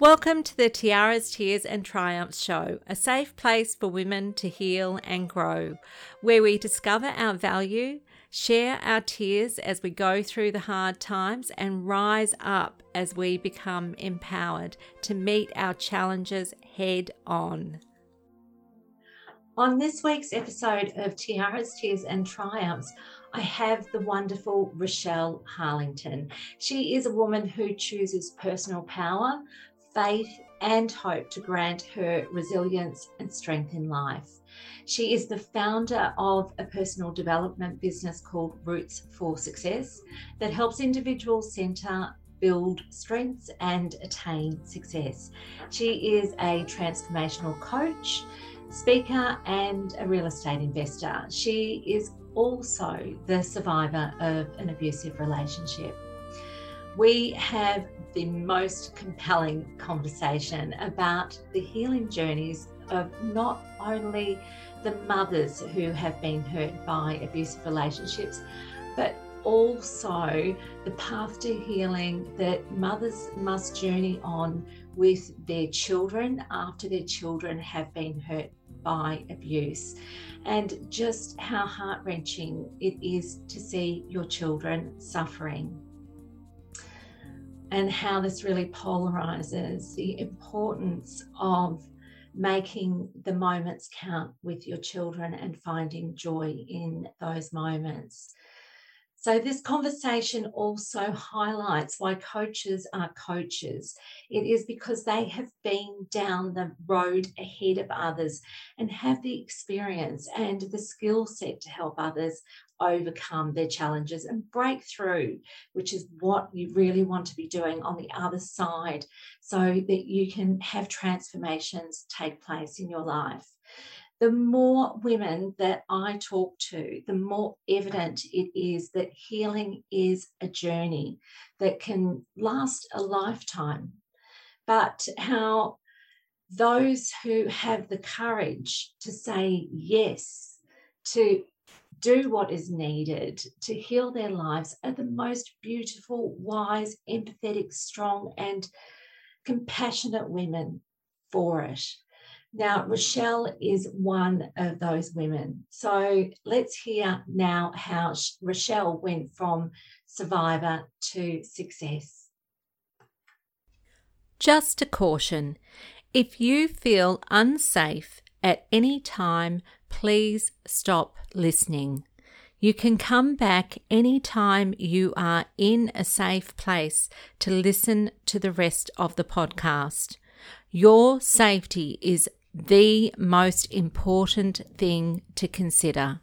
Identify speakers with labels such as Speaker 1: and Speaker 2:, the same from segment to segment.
Speaker 1: Welcome to the Tiaras, Tears and Triumphs show, a safe place for women to heal and grow, where we discover our value, share our tears as we go through the hard times, and rise up as we become empowered to meet our challenges head on. On this week's episode of Tiaras, Tears and Triumphs, I have the wonderful Rochelle Harlington. She is a woman who chooses personal power, faith, and hope to grant her resilience and strength in life. She is the founder of a personal development business called Roots for Success that helps individuals center build strengths and attain success. She is a transformational coach, speaker, and a real estate investor. She is also the survivor of an abusive relationship. We have the most compelling conversation about the healing journeys of not only the mothers who have been hurt by abusive relationships, but also the path to healing that mothers must journey on with their children after their children have been hurt by abuse, and just how heart wrenching it is to see your children suffering and how this really polarizes the importance of making the moments count with your children and finding joy in those moments. So, this conversation also highlights why coaches are coaches. It is because they have been down the road ahead of others and have the experience and the skill set to help others overcome their challenges and break through, which is what you really want to be doing on the other side so that you can have transformations take place in your life the more women that I talk to, the more evident it is that healing is a journey that can last a lifetime. But how those who have the courage to say yes, to do what is needed to heal their lives are the most beautiful, wise, empathetic, strong, and compassionate women for it. Now, Rochelle is one of those women. So let's hear now how Rochelle went from survivor to success. Just a caution if you feel unsafe at any time, please stop listening. You can come back anytime you are in a safe place to listen to the rest of the podcast. Your safety is the most important thing to consider.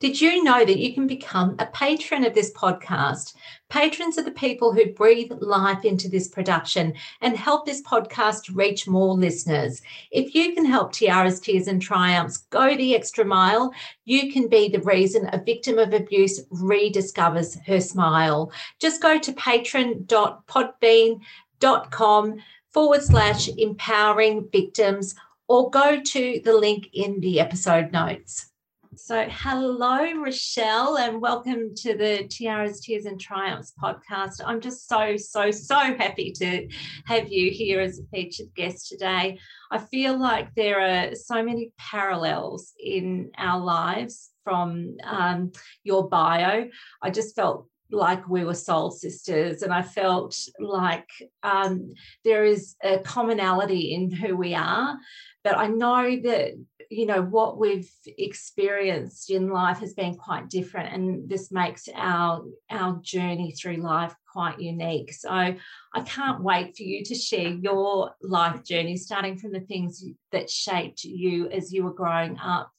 Speaker 1: Did you know that you can become a patron of this podcast? Patrons are the people who breathe life into this production and help this podcast reach more listeners. If you can help Tiaras, Tears and Triumphs go the extra mile, you can be the reason a victim of abuse rediscovers her smile. Just go to patron.podbean.com forward slash empowering victims or go to the link in the episode notes. So, hello, Rochelle, and welcome to the Tiaras, Tears and Triumphs podcast. I'm just so, so, so happy to have you here as a featured guest today. I feel like there are so many parallels in our lives from um, your bio. I just felt like we were soul sisters and i felt like um, there is a commonality in who we are. But i know that you know what we've experienced in life has been quite different and this makes our our journey through life quite unique. So i can't wait for you to share your life journey starting from the things that shaped you as you were growing up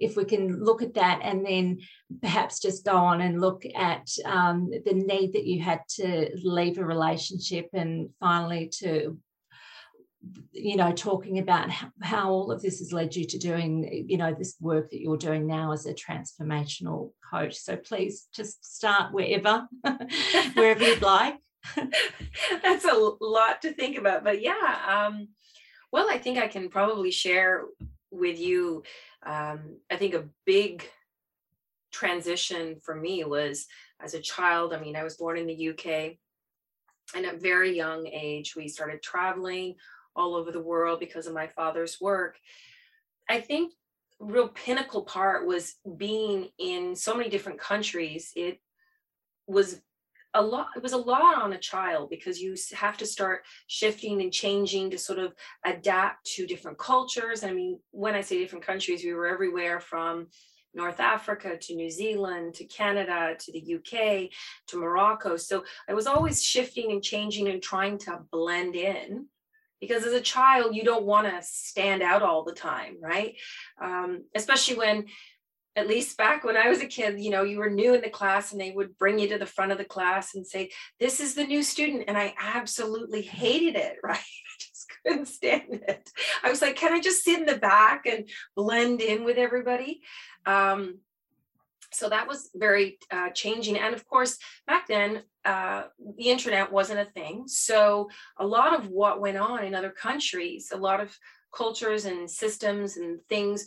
Speaker 1: if we can look at that and then perhaps just go on and look at um, the need that you had to leave a relationship and finally to you know talking about how, all of this has led you to doing you know this work that you're doing now as a transformational coach. So please just start wherever wherever you'd like.
Speaker 2: That's a lot to think about but yeah um, well i think i can probably share with you um, i think a big transition for me was as a child i mean i was born in the uk and at very young age, we started traveling all over the world because of my father's work. I think real pinnacle part was being in so many different countries. It was a lot it was a lot on a child because you have to start shifting and changing to sort of adapt to different cultures i mean when i say different countries we were everywhere from North Africa to New Zealand to Canada to the UK to Morocco. So I was always shifting and changing and trying to blend in because as a child, you don't want to stand out all the time, right? Um, especially when at least back when I was a kid, you know, you were new in the class and they would bring you to the front of the class and say, This is the new student. And I absolutely hated it, right? I just couldn't stand it. I was like, Can I just sit in the back and blend in with everybody? Um, so that was very uh, changing. And of course, back then, uh, the internet wasn't a thing. So a lot of what went on in other countries, a lot of cultures and systems and things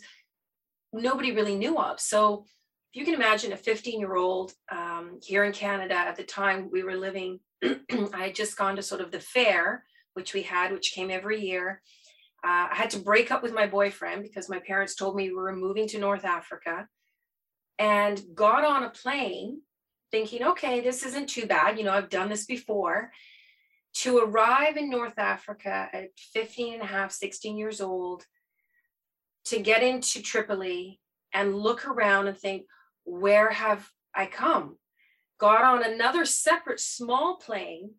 Speaker 2: nobody really knew of. So if you can imagine a 15 year old um, here in Canada at the time we were living, I had just gone to sort of the fair, which we had, which came every year. Uh, I had to break up with my boyfriend because my parents told me we were moving to North Africa and got on a plane thinking, okay, this isn't too bad. You know, I've done this before. To arrive in North Africa at 15 and a half, 16 years old, to get into Tripoli and look around and think, where have I come? Got on another separate small plane,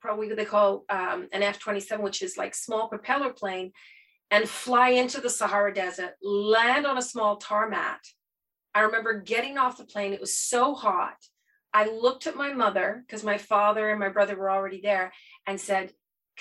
Speaker 2: probably what they call um, an F 27, which is like small propeller plane, and fly into the Sahara Desert, land on a small tarmac. I remember getting off the plane, it was so hot. I looked at my mother because my father and my brother were already there and said,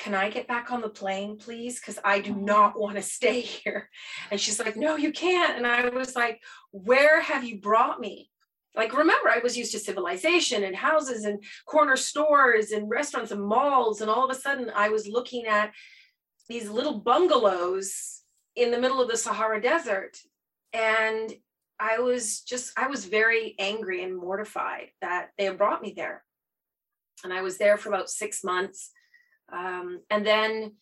Speaker 2: can I get back on the plane, please? Because I do mm-hmm. not want to stay here. And she's like, No, you can't. And I was like, Where have you brought me? Like, remember, I was used to civilization and houses and corner stores and restaurants and malls. And all of a sudden, I was looking at these little bungalows in the middle of the Sahara Desert. And I was just, I was very angry and mortified that they had brought me there. And I was there for about six months um, and then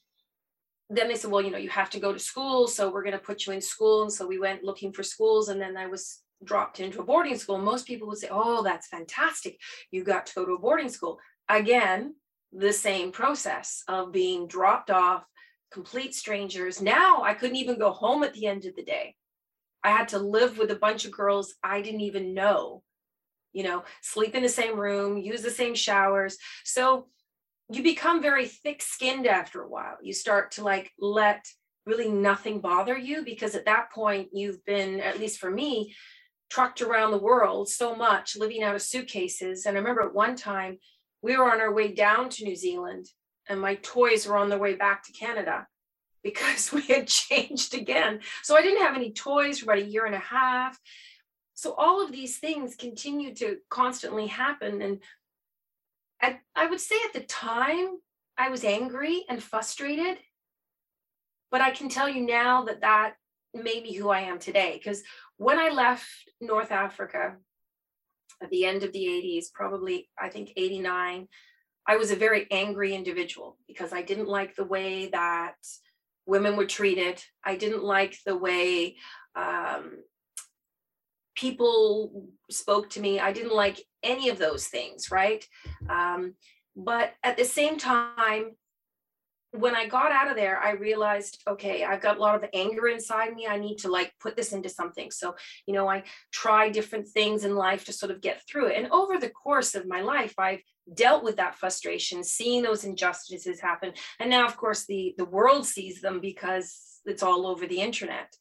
Speaker 2: then they said, well, you know, you have to go to school, so we're going to put you in school. And so we went looking for schools, and then I was dropped into a boarding school. Most people would say, oh, that's fantastic. You got to go to a boarding school. Again, the same process of being dropped off, complete strangers. Now I couldn't even go home at the end of the day. I had to live with a bunch of girls I didn't even know, you know, sleep in the same room, use the same showers. So you become very thick skinned after a while. You start to like let really nothing bother you because at that point you've been, at least for me, trucked around the world so much, living out of suitcases. And I remember at one time we were on our way down to New Zealand and my toys were on their way back to Canada because we had changed again. So I didn't have any toys for about a year and a half. So all of these things continue to constantly happen. And I, I would say at the time I was angry and frustrated, but I can tell you now that that made me who I am today. Because when I left North Africa at the end of the 80s, probably I think 89, I was a very angry individual because I didn't like the way that women were treated. I didn't like the way um, people spoke to me. I didn't like any of those things, right? Um, but at the same time, when I got out of there, I realized, okay, I've got a lot of anger inside me. I need to like put this into something. So, you know, I try different things in life to sort of get through it. And over the course of my life, I've dealt with that frustration, seeing those injustices happen. And now, of course, the, the world sees them because it's all over the internet.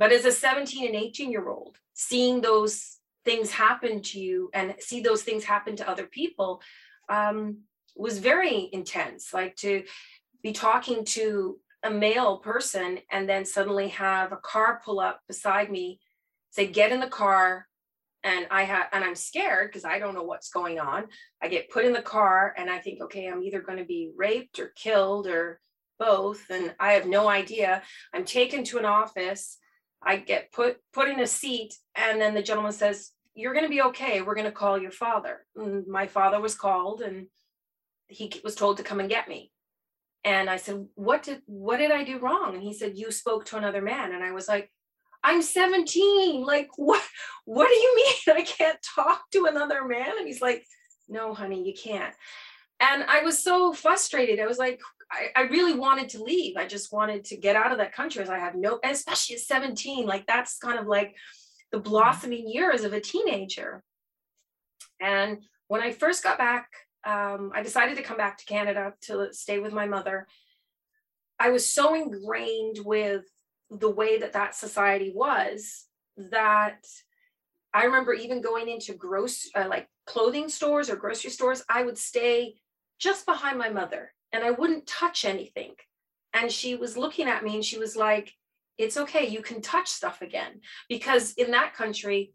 Speaker 2: But as a 17 and 18 year old, seeing those things happen to you and see those things happen to other people um, was very intense. Like to be talking to a male person and then suddenly have a car pull up beside me, say, get in the car. And I have, and I'm scared because I don't know what's going on. I get put in the car and I think, okay, I'm either going to be raped or killed or both. And I have no idea. I'm taken to an office I get put put in a seat, and then the gentleman says, "You're going to be okay. We're going to call your father." And my father was called, and he was told to come and get me. And I said, "What did what did I do wrong?" And he said, "You spoke to another man." And I was like, "I'm 17. Like what what do you mean I can't talk to another man?" And he's like, "No, honey, you can't." And I was so frustrated. I was like, I, I really wanted to leave. I just wanted to get out of that country as I have no, especially at 17, like that's kind of like the blossoming years of a teenager. And when I first got back, um, I decided to come back to Canada to stay with my mother. I was so ingrained with the way that that society was that I remember even going into gross uh, like clothing stores or grocery stores. I would stay just behind my mother and I wouldn't touch anything. And she was looking at me and she was like, It's okay, you can touch stuff again. Because in that country,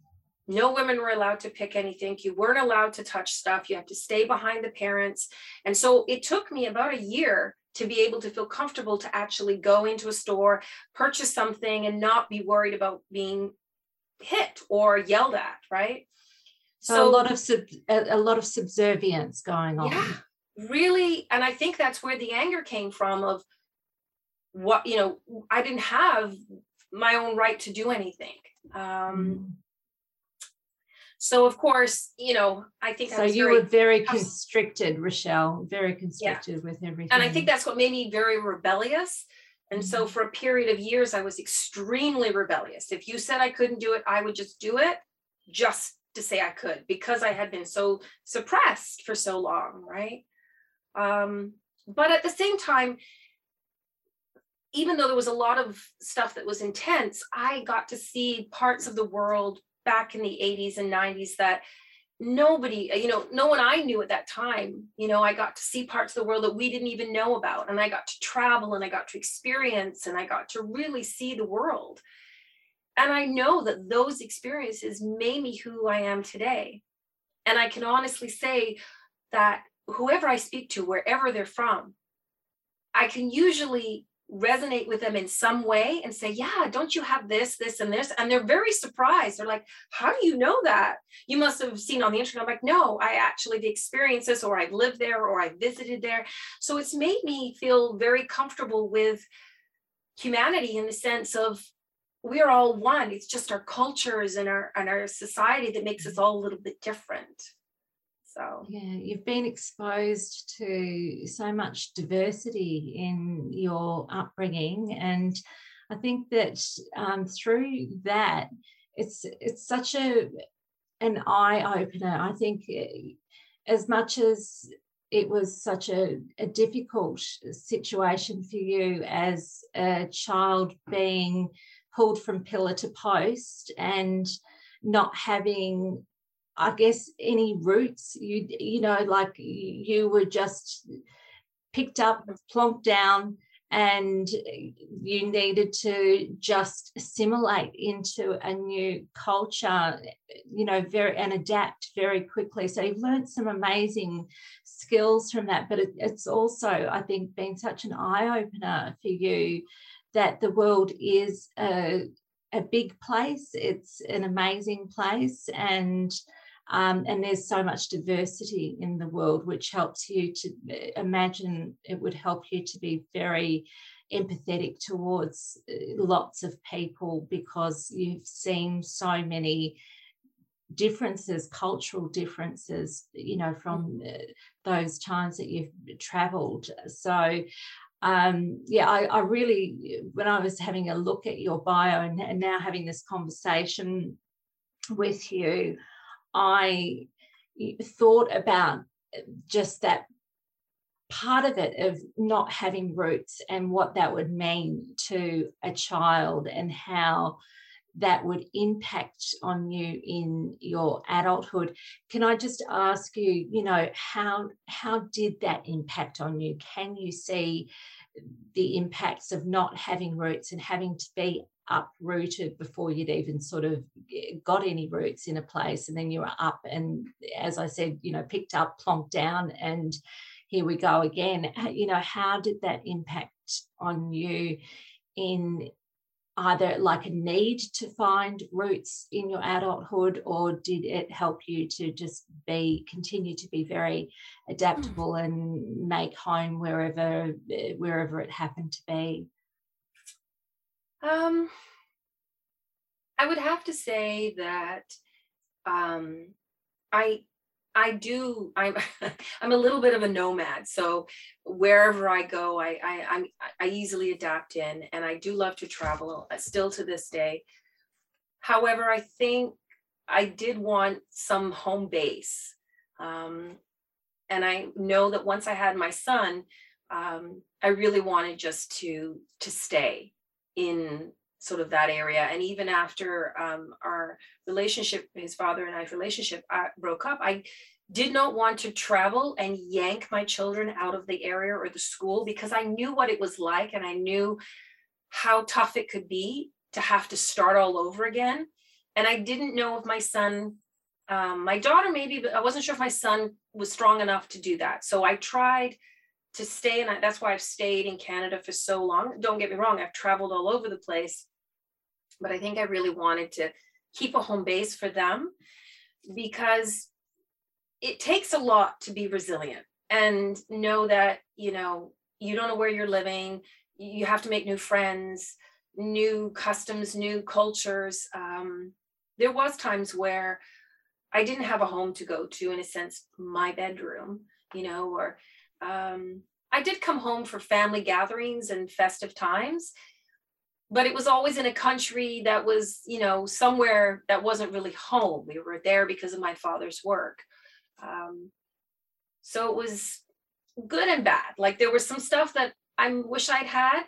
Speaker 2: no women were allowed to pick anything. You weren't allowed to touch stuff. You have to stay behind the parents. And so it took me about a year to be able to feel comfortable to actually go into a store, purchase something, and not be worried about being hit or yelled at, right?
Speaker 1: So, so a lot of sub, a, lot of subservience going on.
Speaker 2: Yeah, really, and I think that's where the anger came from of what you know. I didn't have my own right to do anything. Um, mm. So of course, you know, I think
Speaker 1: so. you very, were very constricted, Rochelle, very constricted yeah. with everything.
Speaker 2: And I think that's what made me very rebellious. And mm-hmm. so for a period of years, I was extremely rebellious. If you said I couldn't do it, I would just do it just to say I could because I had been so suppressed for so long, right? Um, but at the same time, even though there was a lot of stuff that was intense, I got to see parts of the world back in the 80s and 90s that nobody you know no one i knew at that time you know i got to see parts of the world that we didn't even know about. And i got to travel and i got to experience and i got to really see the world. And i know that those experiences made me who i am today. And i can honestly say that whoever i speak to wherever they're from i can usually resonate with them in some way and say, Yeah, don't you have this, this, and this? And they're very surprised. They're like, How do you know that? You must have seen on the internet. I'm like, No, I actually experienced this, or I've lived there, or I visited there. So it's made me feel very comfortable with humanity in the sense of we're all one. It's just our cultures and our and our society that makes us mm-hmm. all a little bit different. So,
Speaker 1: yeah, you've been exposed to so much diversity in your upbringing. And I think that um, through that, it's it's such a an eye opener. I think eh, as much as it was such a, a difficult situation for you as a child being pulled from pillar to post and not having I guess any roots? You you know like you were just picked up and plonked down and you needed to just assimilate into a new culture you know very and adapt very quickly. So you've learned some amazing skills from that but it, it's also i think been such an eye-opener for you that the world is a, a big place. It's an amazing place and um, and there's so much diversity in the world, which helps you to uh, imagine it would help you to be very empathetic towards uh, lots of people because you've seen so many differences cultural differences you know from uh, those times that you've traveled. So um, yeah I, I, really when i was having a look at your bio and, and now having this conversation with you I thought about just that part of it of not having roots and what that would mean to a child and how that would impact on you in your adulthood. Can i just ask you you know how how did that impact on you? Can you see the impacts of not having roots and having to be uprooted before you'd even sort of got any roots in a place and then you were up and as i said you know picked up plonked down and here we go again you know how did that impact on you in either like a need to find roots in your adulthood or did it help you to just be continue to be very hmm. adaptable and make home wherever wherever it happened to be
Speaker 2: um i would have to say that um i I do. I'm I'm a little bit of a nomad, so wherever I go, I I I easily adapt in, and I do love to travel uh, still to this day. However, I think I did want some home base, um, and I know that once I had my son, um, I really wanted just to to stay in sort of that area. And even after um, our relationship, his father and I's relationship uh, broke up, I did not want to travel and yank my children out of the area or the school because I knew what it was like and I knew how tough it could be to have to start all over again. And I didn't know if my son, um, my daughter maybe, but I wasn't sure if my son was strong enough to do that. So I tried to stay, and I, that's why I've stayed in Canada for so long. Don't get me wrong, I've traveled all over the place but I think I really wanted to keep a home base for them because it takes a lot to be resilient and know that, you know, you don't know where you're living, you have to make new friends, new customs, new cultures. Um, there was times where I didn't have a home to go to, in a sense, my bedroom, you know, or um, I did come home for family gatherings and festive times but it was always in a country that was you know somewhere that wasn't really home. We were there because of my father's work. Um, so it was good and bad. Like there was some stuff that i wish i'd had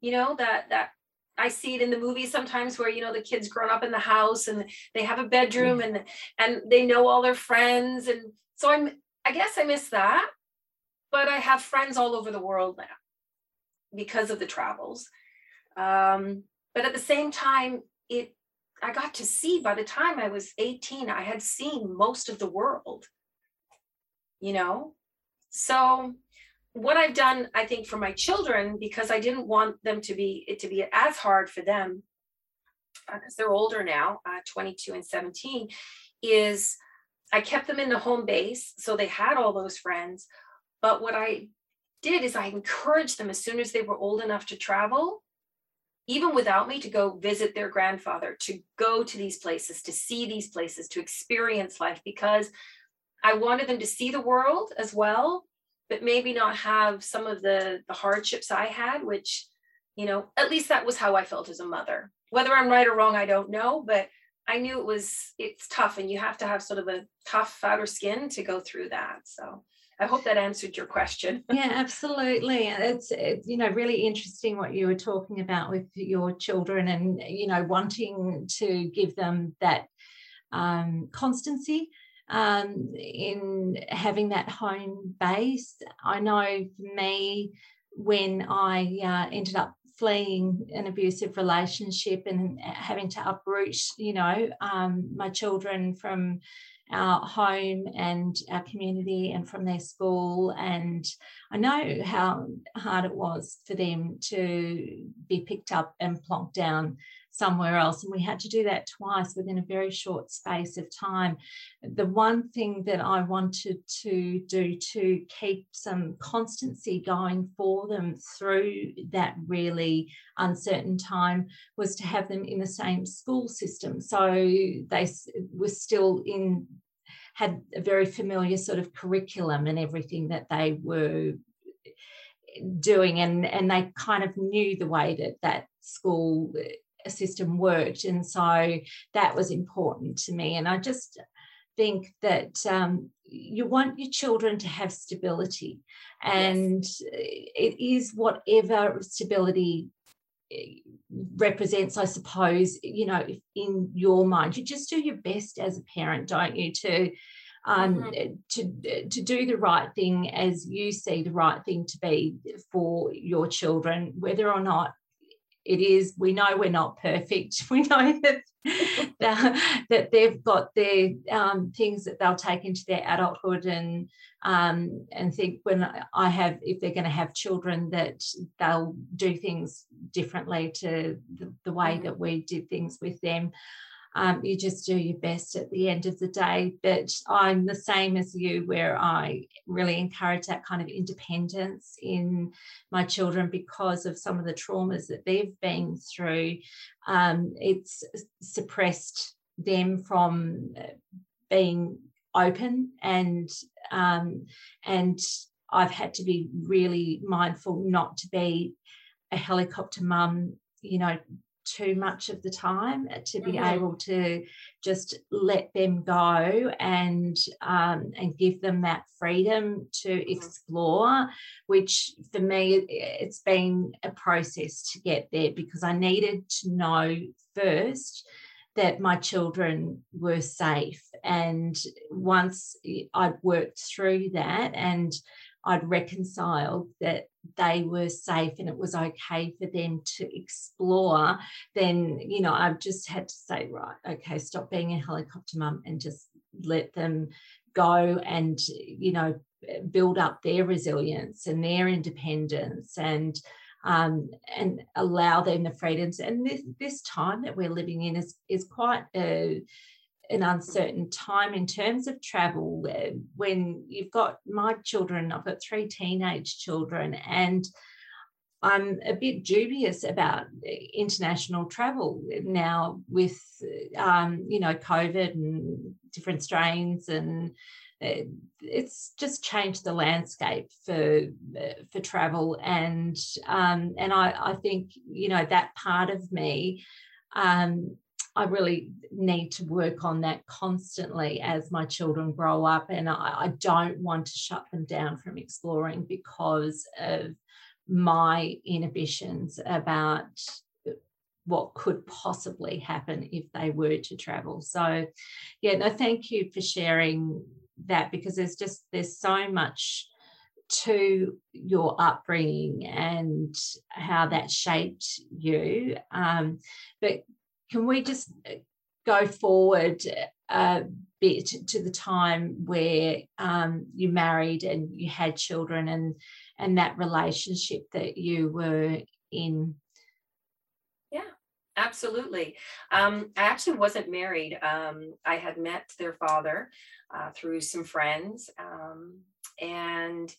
Speaker 2: you know that that i see it in the movies sometimes where you know the kids grown up in the house and they have a bedroom mm. and and they know all their friends. And so i'm i guess i miss that but i have friends all over the world now because of the travels um, but at the same time, it I got to see by the time I was 18, I had seen most of the world. You know? So what I've done, I think, for my children, because I didn't want them to be it to be as hard for them, because uh, they're older now, uh, 22 and 17, is I kept them in the home base, so they had all those friends. But what I did is I encouraged them as soon as they were old enough to travel even without me to go visit their grandfather to go to these places to see these places to experience life because i wanted them to see the world as well but maybe not have some of the the hardships i had which you know at least that was how i felt as a mother. Whether i'm right or wrong i don't know but i knew it was it's tough and you have to have sort of a tough outer skin to go through that so I hope that answered your question.
Speaker 1: yeah, absolutely. It's, it's, you know really interesting what you were talking about with your children and you know wanting to give them that um, constancy um, in having that home base. I know for me, when I uh, ended up fleeing an abusive relationship and having to uproot, you know, um, my children from our home and our community and from their school. And I know how hard it was for them to be picked up and plonked down somewhere else. And we had to do that twice within a very short space of time. The one thing that I wanted to do to keep some constancy going for them through that really uncertain time was to have them in the same school system. So they were still in had a very familiar sort of curriculum and everything that they were doing and and they kind of knew the way that that school system worked. And so that was important to me. And I just think that um, you want your children to have stability, and yes. it is whatever stability eh, represents i suppose you know in your mind you just do your best as a parent don't you to um, mm-hmm. to to do the right thing as you see the right thing to be for your children whether or not it is. We know we're not perfect. We know that that, they've got their um, things that they'll take into their adulthood and um, and think when I have if they're going to have children that they'll do things differently to the, the way mm-hmm. that we did things with them um, you just do your best at the end of the day. But I'm the same as you, where I really encourage that kind of independence in my children because of some of the traumas that they've been through. Um, it's suppressed them from uh, being open and um, and I've had to be really mindful not to be a helicopter mum, you know, too much of the time to be mm-hmm. able to just let them go and um, and give them that freedom to mm-hmm. explore which for me it's been a process to get there because i needed to know first that my children were safe and once i'd worked through that and I'd reconciled that they were safe and it was okay for them to explore, then, you know, I've just had to say, right, okay, stop being a helicopter mum and just let them go and, you know, build up their resilience and their independence and um, and allow them the freedoms. And this, this time that we're living in is, is quite a an uncertain time in terms of travel when you've got my children i've got three teenage children and i'm a bit dubious about international travel now with um, you know covid and different strains and uh, it's just changed the landscape for for travel and um, and I, I think you know that part of me um, I really need to work on that constantly as my children grow up. And I, I, don't want to shut them down from exploring because of my inhibitions about what could possibly happen if they were to travel. So, yeah, no, thank you for sharing that because there's just, there's so much to your upbringing and how that shaped you. Um, but can we just uh, go forward a bit to the time where um, you married and you had children and and that relationship that you were in?
Speaker 2: Yeah absolutely. Um, i actually wasn't married. Um, i had met their father uh, through some friends um, and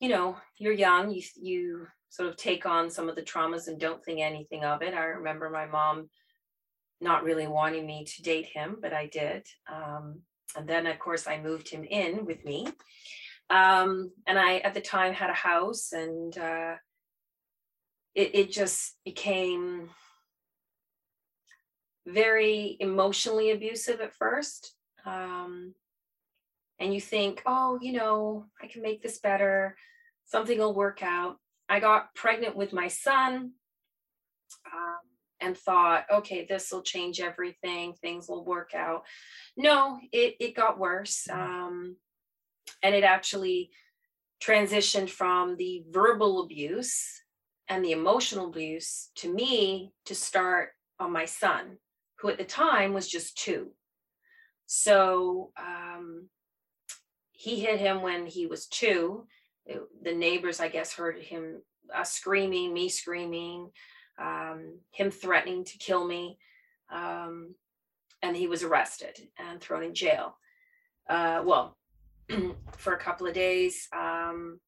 Speaker 2: you know you're young you you sort of take on some of the traumas and don't think anything of it. I remember my mom not really wanting me to date him, but I did. Um, and then, of course, I moved him in with me. Um, and I, at the time, had a house, and uh, it, it just became very emotionally abusive at first. Um, and you think, oh, you know, I can make this better, something will work out. I got pregnant with my son. Um, and thought, okay, this will change everything, things will work out. No, it, it got worse. Mm. Um, and it actually transitioned from the verbal abuse and the emotional abuse to me to start on my son, who at the time was just two. So um, he hit him when he was two. It, the neighbors, I guess, heard him uh, screaming, me screaming um, him threatening to kill me. Um, and he was arrested and thrown in jail. Uh, well, for a couple of days. Um,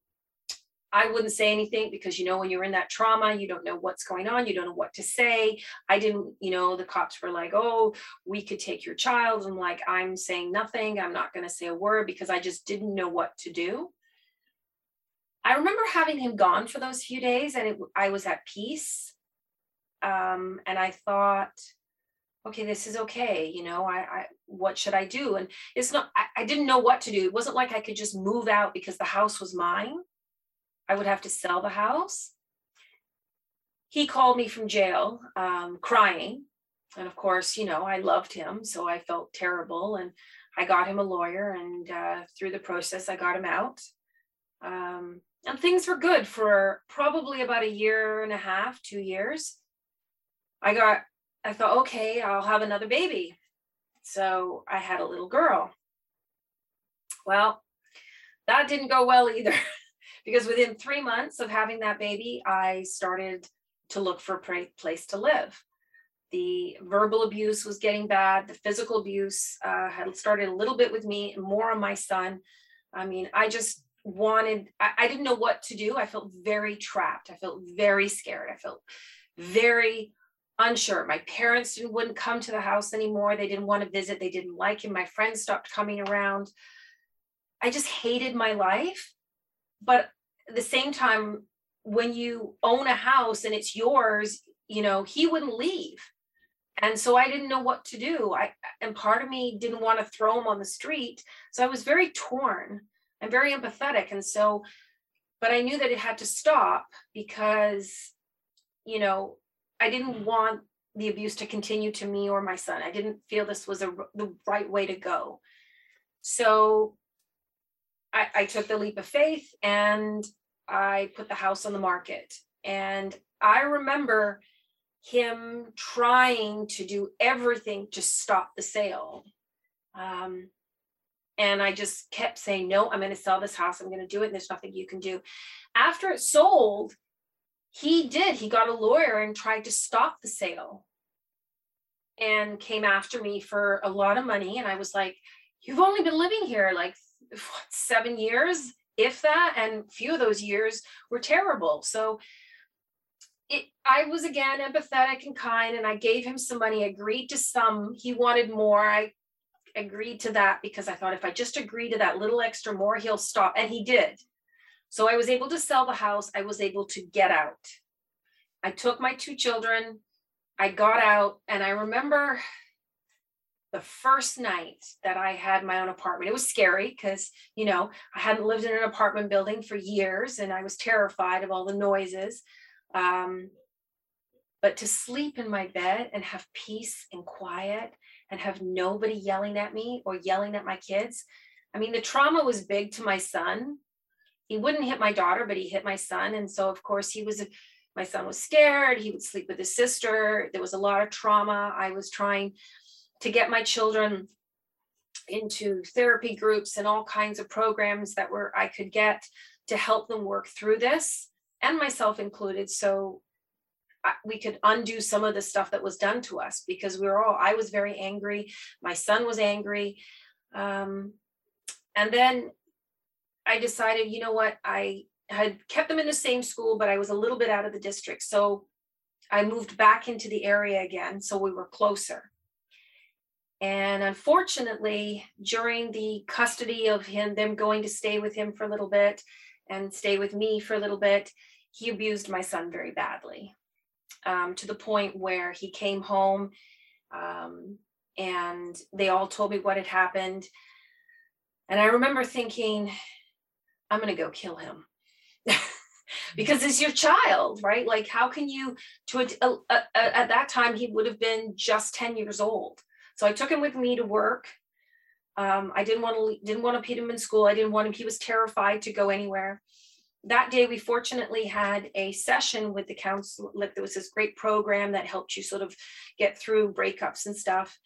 Speaker 2: I wouldn't say anything because you know when you're in that trauma, you don't know what's going on, you don't know what to say. I didn't, you know, the cops were like, "Oh, we could take your child." I'm like, "I'm saying nothing. I'm not going to say a word because I just didn't know what to do." I remember having him gone for those few days, and it, I was at peace um, and I thought, okay, this is okay. You know, I, I what should I do? And it's not, I, I didn't know what to do. It wasn't like I could just move out because the house was mine. I would have to sell the house. He called me from jail, um, crying. And of course, you know, I loved him. So I felt terrible. And I got him a lawyer. And uh, through the process, I got him out. Um, and things were good for probably about a year and a half, two years I got, I thought, okay, I'll have another baby. So I had a little girl. Well, that didn't go well either because within three months of having that baby, I started to look for a place to live. The verbal abuse was getting bad. The physical abuse uh, had started a little bit with me more on my son. I mean, I just wanted, I, I didn't know what to do. I felt very trapped. I felt very scared. I felt very unsure. My parents didn't, wouldn't come to the house anymore. They didn't want to visit. They didn't like him. My friends stopped coming around. I just hated my life. But at the same time, when you own a house and it's yours, you know, he wouldn't leave. And so I didn't know what to do. I and part of me didn't want to throw him on the street. So I was very torn. I'm very empathetic. And so, but I knew that it had to stop because, you know, I didn't want the abuse to continue to me or my son. I didn't feel this was a, the right way to go. So I, I took the leap of faith and I put the house on the market. And I remember him trying to do everything to stop the sale. Um, and I just kept saying, no, I'm going to sell this house. I'm going to do it. And there's nothing you can do. After it sold, he did. He got a lawyer and tried to stop the sale and came after me for a lot of money. And I was like, you've only been living here like what, seven years, if that. And few of those years were terrible. So it, I was again empathetic and kind, and I gave him some money, agreed to some. He wanted more. I agreed to that because I thought if I just agree to that little extra more, he'll stop. And he did. So I was able to sell the house. I was able to get out. I took my two children. I got out, and I remember the first night that I had my own apartment. It was scary because, you know, I hadn't lived in an apartment building for years and I was terrified of all the noises. Um, but to sleep in my bed and have peace and quiet and have nobody yelling at me or yelling at my kids. I mean, the trauma was big to my son. He wouldn't hit my daughter, but he hit my son. And so, of course, he was, my son was scared. He would sleep with his sister. There was a lot of trauma. I was trying to get my children into therapy groups and all kinds of programs that were I could get to help them work through this and myself included so we could undo some of the stuff that was done to us because we were all i was very angry my son was angry um, and then i decided you know what i had kept them in the same school but i was a little bit out of the district so i moved back into the area again so we were closer and unfortunately during the custody of him them going to stay with him for a little bit and stay with me for a little bit he abused my son very badly um, to the point where he came home um, and they all told me what had happened. And I remember thinking, I'm going to go kill him. because it's your child, right? Like, how can you, to a, a, a, at that time, he would have been just 10 years old. So I took him with me to work. Um, I didn't want to didn't want to put him in school. I didn't want him. He was terrified to go anywhere that day we fortunately had a session with the council like there was this great program that helped you sort of get through breakups and stuff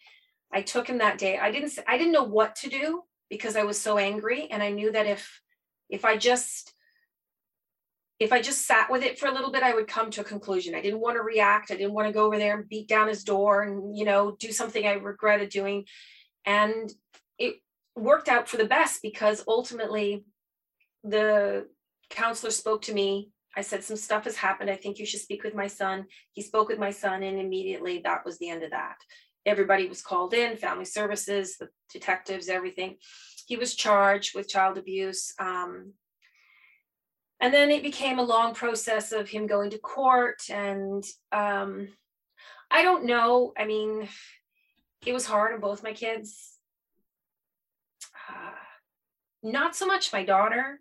Speaker 2: i took him that day i didn't i didn't know what to do because i was so angry and i knew that if if i just if i just sat with it for a little bit i would come to a conclusion i didn't want to react i didn't want to go over there and beat down his door and you know do something i regretted doing and it worked out for the best because ultimately the counselor spoke to me. I said, Some stuff has happened. I think you should speak with my son. He spoke with my son, and immediately that was the end of that. Everybody was called in, family services, the detectives, everything. He was charged with child abuse. Um, and then it became a long process of him going to court. And um, I don't know. I mean, it was hard on both my kids. Uh, not so much my daughter.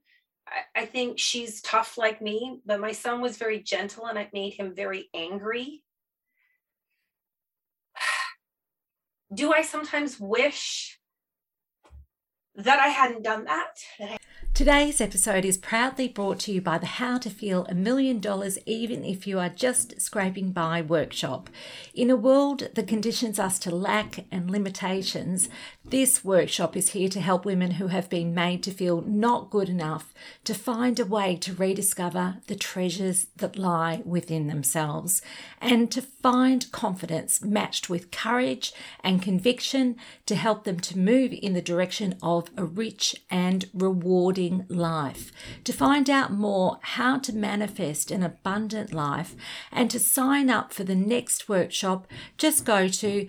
Speaker 2: I, think she's tough like me, but my son was very gentle and it made him very angry. Do I sometimes wish that I hadn't done that?
Speaker 1: Today's episode is proudly brought to you by the How to Feel a Million Dollars Even If You Are Just Scraping By workshop. In a world that conditions us to lack and limitations, this workshop is here to help women who have been made to feel not good enough to find a way to rediscover the treasures that lie within themselves and to find confidence matched with courage and conviction to help them to move in the direction of a rich and rewarding life. To find out more how to manifest an abundant life and to sign up for the next workshop, just go to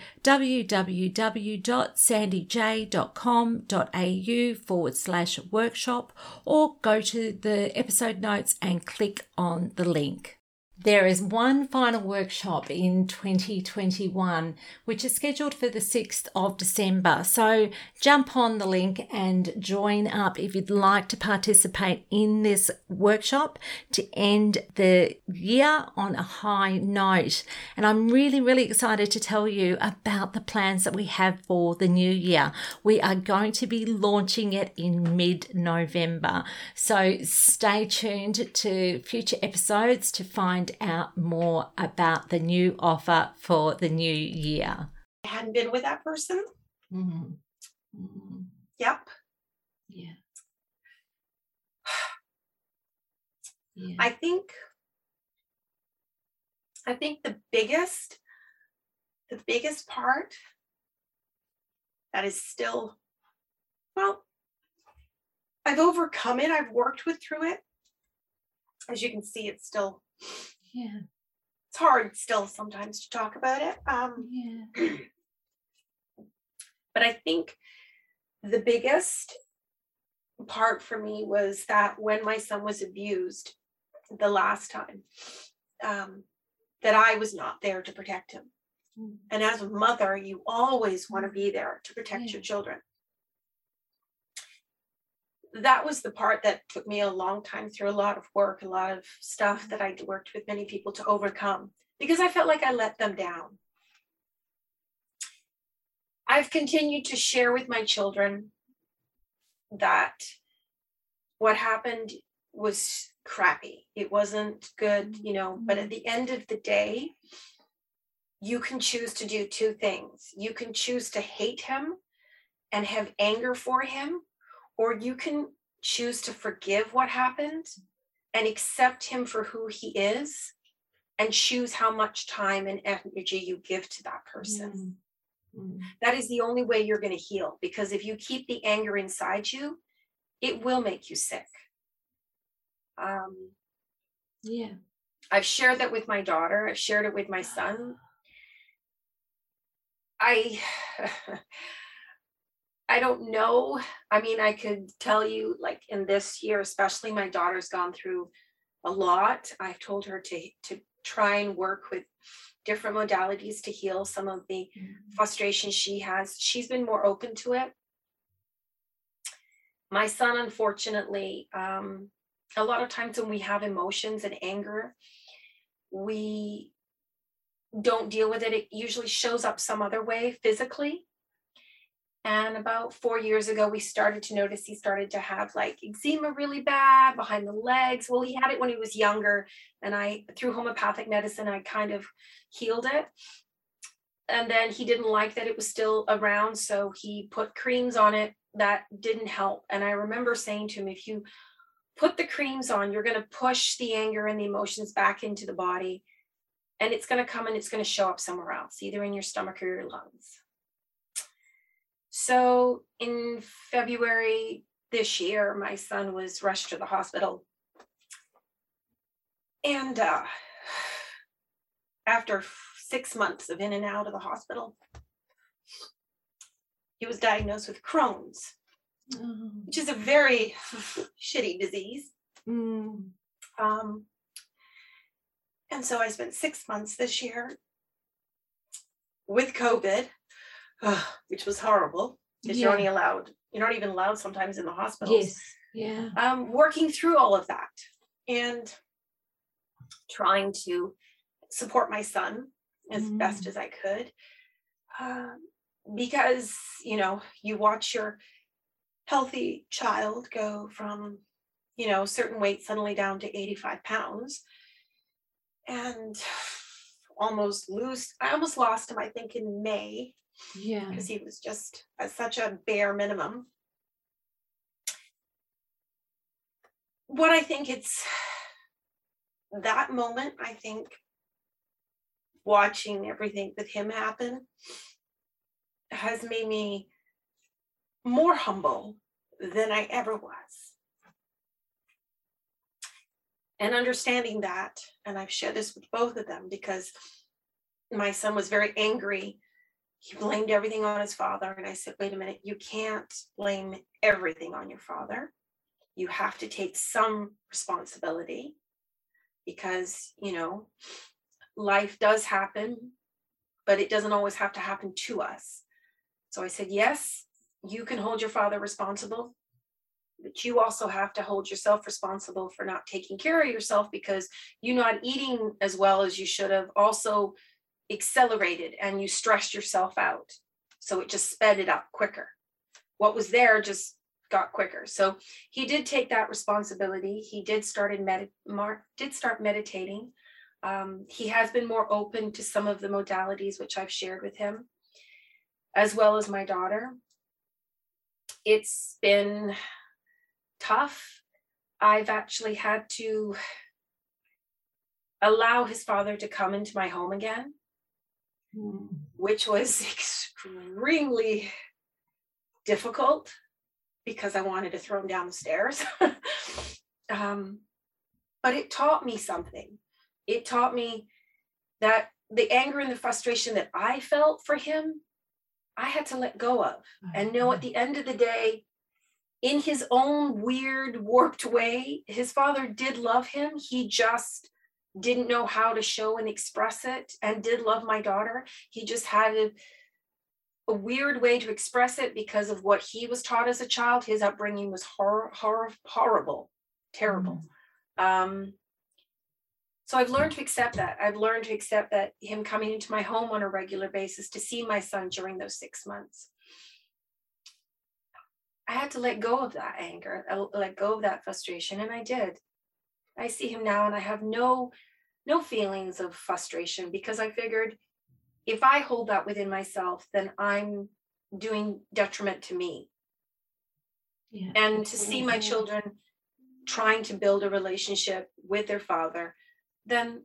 Speaker 1: www.sandyj.com.au forward slash workshop or go to the episode notes and click on the link. There is one final workshop in 2021, which is scheduled for the 6th of December. So jump on the link and join up if you'd like to participate in this workshop to end the year on a high note. And I'm really, really excited to tell you about the plans that we have for the new year. We are going to be launching it in mid November. So stay tuned to future episodes to find out more about the new offer for the new year.
Speaker 2: I hadn't been with that person.
Speaker 3: Mm-hmm. Mm-hmm.
Speaker 2: Yep.
Speaker 3: Yeah. yeah.
Speaker 2: I think I think the biggest the biggest part that is still well I've overcome it. I've worked with through it. As you can see, it's still
Speaker 3: yeah.
Speaker 2: It's hard still sometimes to talk about it. Um,
Speaker 3: yeah.
Speaker 2: but I think the biggest part for me was that when my son was abused the last time, um, that I was not there to protect him.
Speaker 3: Mm.
Speaker 2: And as a mother, you always want to be there to protect
Speaker 3: Yeah.
Speaker 2: your children. That was the part that took me a long time through a lot of work, a lot of stuff mm-hmm. that I worked with many people to overcome because I felt like I let them down. I've continued to share with my children that what happened was crappy. It wasn't good, you know, but at mm-hmm. the end of the day, you can choose to do two things. You can choose to hate him and have anger for him, or you can choose to forgive what happened and accept him for who he is and choose how much time and energy you give to that person.
Speaker 3: Mm.
Speaker 2: That is the only way you're going to heal because if you keep the anger inside you, it will make you sick. Um,
Speaker 3: Yeah.
Speaker 2: I've shared that with my daughter, I've shared it with my son. I I don't know. I mean, I could tell you like in this year, especially my daughter's gone through a lot. I've told her to to try and work with different modalities to heal some of the frustration she has. She's been more open to it. My son, unfortunately, um, a lot of times when we have emotions and anger, we don't deal with it. It usually shows up some other way physically. And about four years ago, we started to notice he started to have like eczema really bad behind the legs. Well, he had it when he was younger, and I, through homeopathic medicine, I kind of healed it. And then he didn't like that it was still around, so he put creams on it that didn't help. And I remember saying to him, if you put the creams on, you're going to push the anger and the emotions back into the body, and it's going to come and it's going to show up somewhere else, either in your stomach or your lungs. So in February this year, my son was rushed to the hospital. And uh, after six months of in and out of the hospital, he was diagnosed with Crohn's,
Speaker 3: Oh.
Speaker 2: which is a very shitty disease.
Speaker 3: Mm.
Speaker 2: Um, and so I spent six months this year with COVID, which was horrible because you're
Speaker 3: Yeah.
Speaker 2: only allowed, you're not even allowed sometimes in the hospitals.
Speaker 3: Yes. Yeah.
Speaker 2: Um, working through all of that and trying to support my son as best
Speaker 3: Mm.
Speaker 2: as I could. Um, because, you know, you watch your healthy child go from, you know, certain weight suddenly down to 85 pounds and almost lose, I almost lost him, I think, in May
Speaker 1: Yeah.
Speaker 2: because he was just at such a bare minimum. What I think it's that moment, I think watching everything with him happen has made me more humble than I ever was. And understanding that, and I've shared this with both of them because my son was very angry he blamed everything on his father. And I said, wait a minute, you can't blame everything on your father. You have to take some responsibility because, you know, life does happen, but it doesn't always have to happen to us. So I said, yes, you can hold your father responsible, but you also have to hold yourself responsible for not taking care of yourself because you're not eating as well as you should have also accelerated and you stressed yourself out. So it just sped it up quicker. What was there just got quicker. So he did take that responsibility. He did started med- mar- did start meditating. Um, he has been more open to some of the modalities which I've shared with him, as well as my daughter. It's been tough. I've actually had to allow his father to come into my home again. Which was extremely difficult because I wanted to throw him down the stairs. um, but it taught me something. It taught me that the anger and the frustration that I felt for him, I had to let go of and know at the end of the day, in his own weird, warped way, his father did love him. He just didn't know how to show and express it and did love my daughter. He just had a, a weird way to express it because of what he was taught as a child. His upbringing was hor- hor- horrible, terrible. Um, so I've learned to accept that. I've learned to accept that him coming into my home on a regular basis to see my son during those six months. I had to let go of that anger, I let go of that frustration, and I did. I see him now and I have no no feelings of frustration because I figured if I hold that within myself, then I'm doing detriment to me.
Speaker 1: Yeah.
Speaker 2: And to see my children trying to build a relationship with their father, then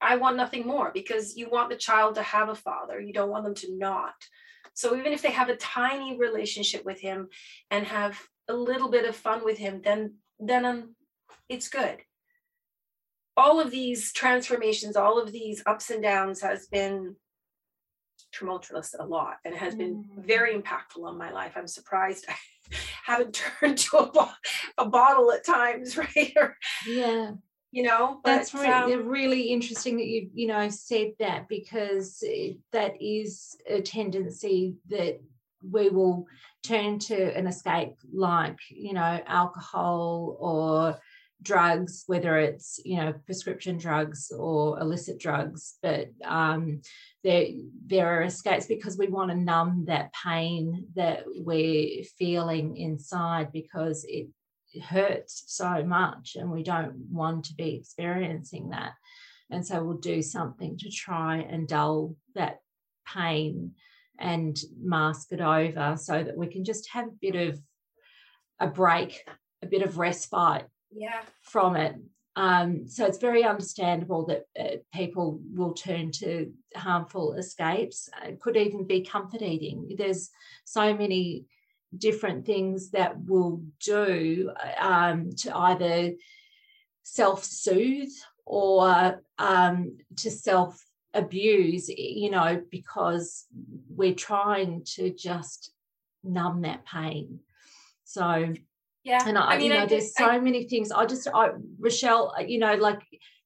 Speaker 2: I want nothing more because you want the child to have a father. You don't want them to not. So even if they have a tiny relationship with him and have a little bit of fun with him, then then um, it's good. All of these transformations, all of these ups and downs has been tumultuous a lot and has been
Speaker 1: Mm.
Speaker 2: very impactful on my life. I'm surprised I haven't turned to a, bo- a bottle at times, right? Or,
Speaker 1: Yeah.
Speaker 2: you know,
Speaker 1: That's really,
Speaker 2: um,
Speaker 1: really interesting that you you know said that because that is a tendency that we will turn to an escape like you know alcohol or drugs whether it's you know prescription drugs or illicit drugs but um there there are escapes because we want to numb that pain that we're feeling inside because it it hurts so much and we don't want to be experiencing that. And so we'll do something to try and dull that pain and mask it over so that we can just have a bit of a break a bit of respite
Speaker 2: yeah,
Speaker 1: from it. Um, so it's very understandable that uh, people will turn to harmful escapes. It could even be comfort eating. There's so many different things that we'll do um, to either self-soothe or um, to self-abuse you know because we're trying to just numb that pain. So
Speaker 2: yeah.
Speaker 1: and I,
Speaker 2: mean,
Speaker 1: you know,
Speaker 2: I
Speaker 1: there's so
Speaker 2: I-
Speaker 1: many things. I just, I, Rochelle, uh, you know, like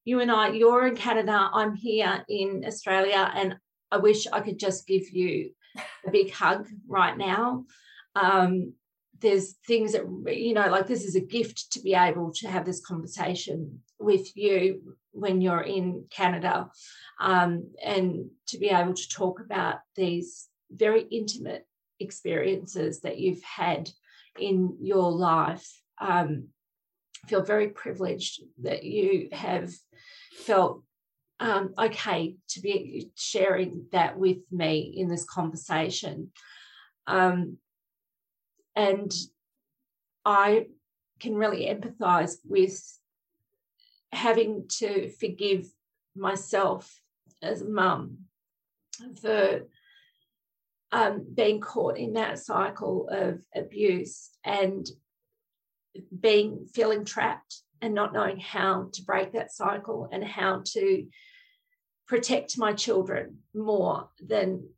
Speaker 1: you and I, you're in Canada, I'm here in Australia, and I wish I could just give you a big hug right now. Um, there's things that, you know, like this is a gift to be able to have this conversation with you when you're in Canada um, and to be able to talk about these very intimate experiences that you've had in your life. Um, feel very privileged that you have felt um, okay to be sharing that with me in this conversation. Um, and I can really empathize with having to forgive myself as a mum for um, being caught in that cycle of abuse and being feeling trapped and not knowing how to break that cycle and how to protect my children more than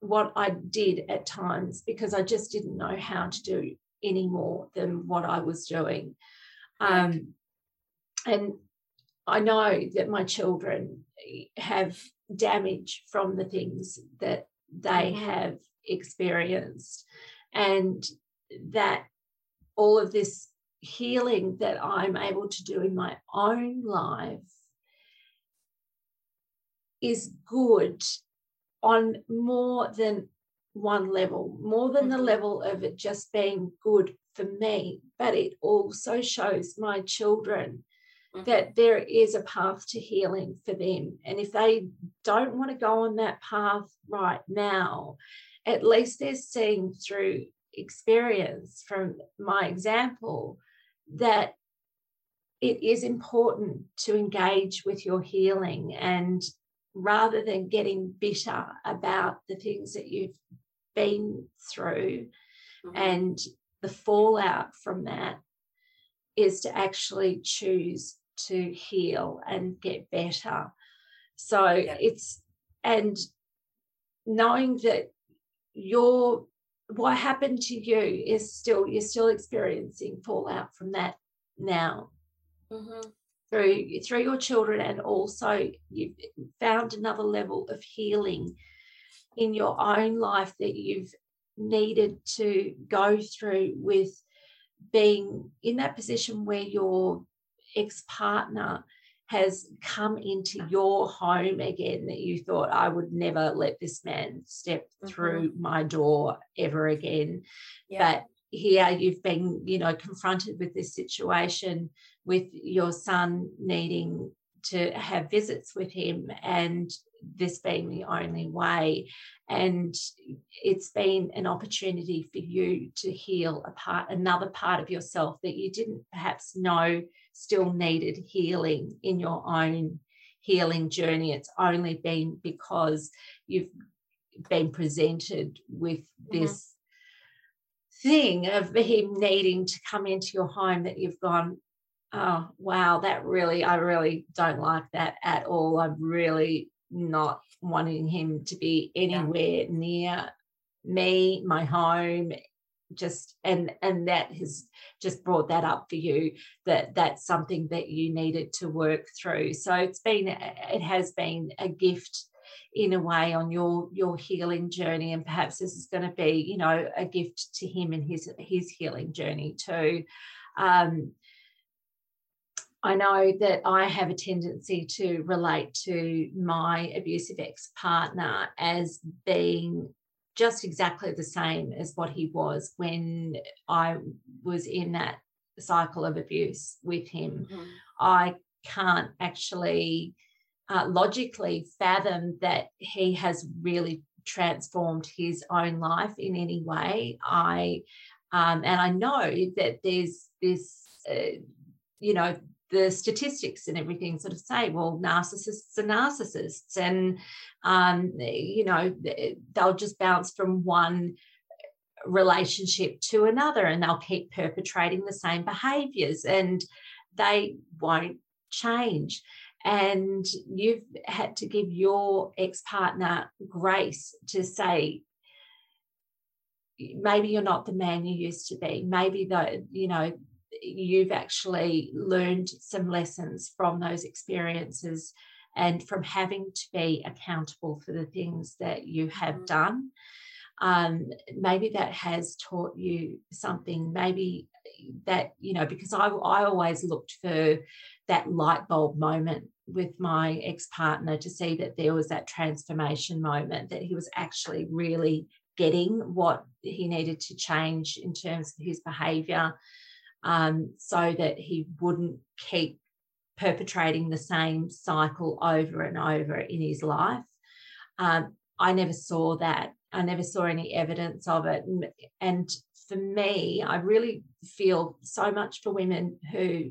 Speaker 1: what I did at times because I just didn't know how to do any more than what I was doing. Um, and I know that my children have damage from the things that they mm-hmm. have experienced, and that all of this healing that I'm able to do in my own life is good on more than one level, more than the mm-hmm. level of it just being good for me, but it also shows my children mm-hmm. that there is a path to healing for them. And if they don't want to go on that path right now, at least they're seeing through experience from my example that it is important to engage with your healing and rather than getting bitter about the things that you've been through mm-hmm. and the fallout from that is to actually choose to heal and get better so yeah. it's and knowing that your what happened to you is still you're still experiencing fallout from that now mm-hmm. through through your children and also you've found another level of healing in your own life that you've needed to go through with being in that position where your ex-partner has come into your home again that you thought I would never let this man step mm-hmm. through my door ever again. Yeah. But here you've been, you know, confronted with this situation with your son needing to have visits with him and this being the only way. And it's been an opportunity for you to heal a part, another part of yourself that you didn't perhaps know still needed healing in your own healing journey. It's only been because you've been presented with this thing of him needing to come into your home that you've gone, oh, wow, that really, I really don't like that at all. I'm really not wanting him to be anywhere yeah. near me, my home, just and and that has just brought that up for you that that's something that you needed to work through. So it's been it has been a gift in a way on your your healing journey and perhaps this is going to be you know a gift to him and his his healing journey too. Um, I know that I have a tendency to relate to my abusive ex partner as being just exactly the same as what he was when I was in that cycle of abuse with him. Mm-hmm. I can't actually uh, logically fathom that he has really transformed his own life in any way. I um, and I know that there's this, uh, you know, the statistics and everything sort of say, well, narcissists are narcissists, and um, you know they'll just bounce from one relationship to another, and they'll keep perpetrating the same behaviours, and they won't change. And you've had to give your ex partner grace to say, maybe you're not the man you used to be. Maybe the you know you've actually learned some lessons from those experiences and from having to be accountable for the things that you have mm-hmm. done. Um, maybe that has taught you something. Maybe that, you know, because I, I always looked for that light bulb moment with my ex partner to see that there was that transformation moment, that he was actually really getting what he needed to change in terms of his behavior um, so that he wouldn't keep perpetrating the same cycle over and over in his life. Um, I never saw that. I never saw any evidence of it. And for me, I really feel so much for women who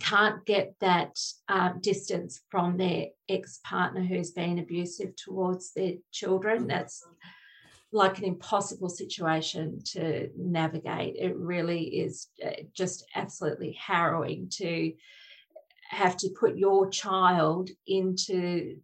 Speaker 1: can't get that uh, distance from their ex partner who's been abusive towards their children. That's like an impossible situation to navigate. It really is uh, just absolutely harrowing to have to put your child into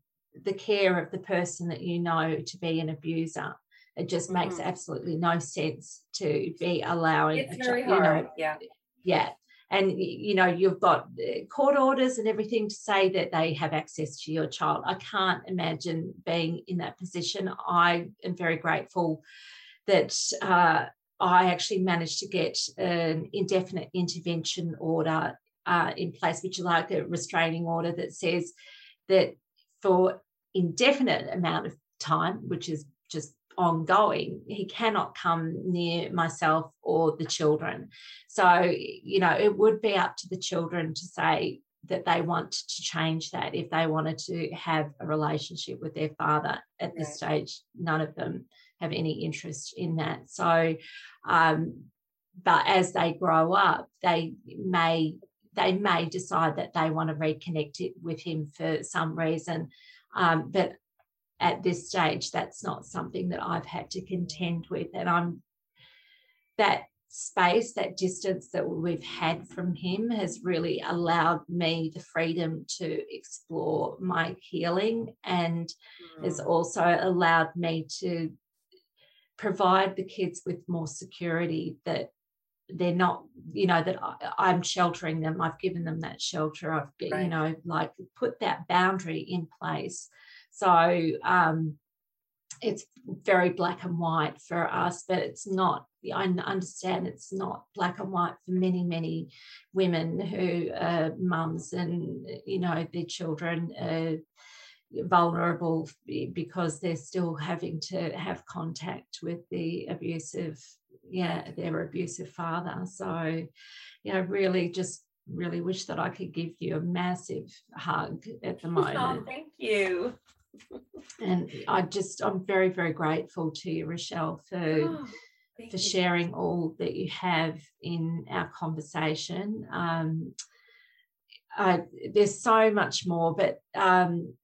Speaker 1: the care of the person that you know to be an abuser. It just makes mm-hmm. absolutely no sense to be allowing.
Speaker 2: It's very hard. You know, yeah.
Speaker 1: Yeah and you know you've got uh, court orders and everything to say that they have access to your child. I can't imagine being in that position. I am very grateful that uh, i actually managed to get an indefinite intervention order uh, in place which is like a restraining order that says that for indefinite amount of time which is just ongoing, he cannot come near myself or the children. So, you know, it would be up to the children to say that they want to change that if they wanted to have a relationship with their father at this stage. None of them have any interest in that. So, um, but as they grow up, they may they may decide that they want to reconnect it with him for some reason. Um, but at this stage, that's not something that I've had to contend with. And I'm that space, that distance that we've had from him has really allowed me the freedom to explore my healing and mm. has also allowed me to provide the kids with more security that they're not you know that I, am sheltering them i've given them that shelter i've right. you know like put that boundary in place so um, it's very black and white for us, but it's not. I understand it's not black and white for many, many women who are mums and you know their children are vulnerable because they're still having to have contact with the abusive, yeah, their abusive father. So, you know, really just really wish that I could give you a massive hug at the oh, moment.
Speaker 2: Oh, thank you
Speaker 1: and I just I'm very very grateful to you, Rochelle, for oh, for sharing all that you have in our conversation. Um, I, there's so much more, but um,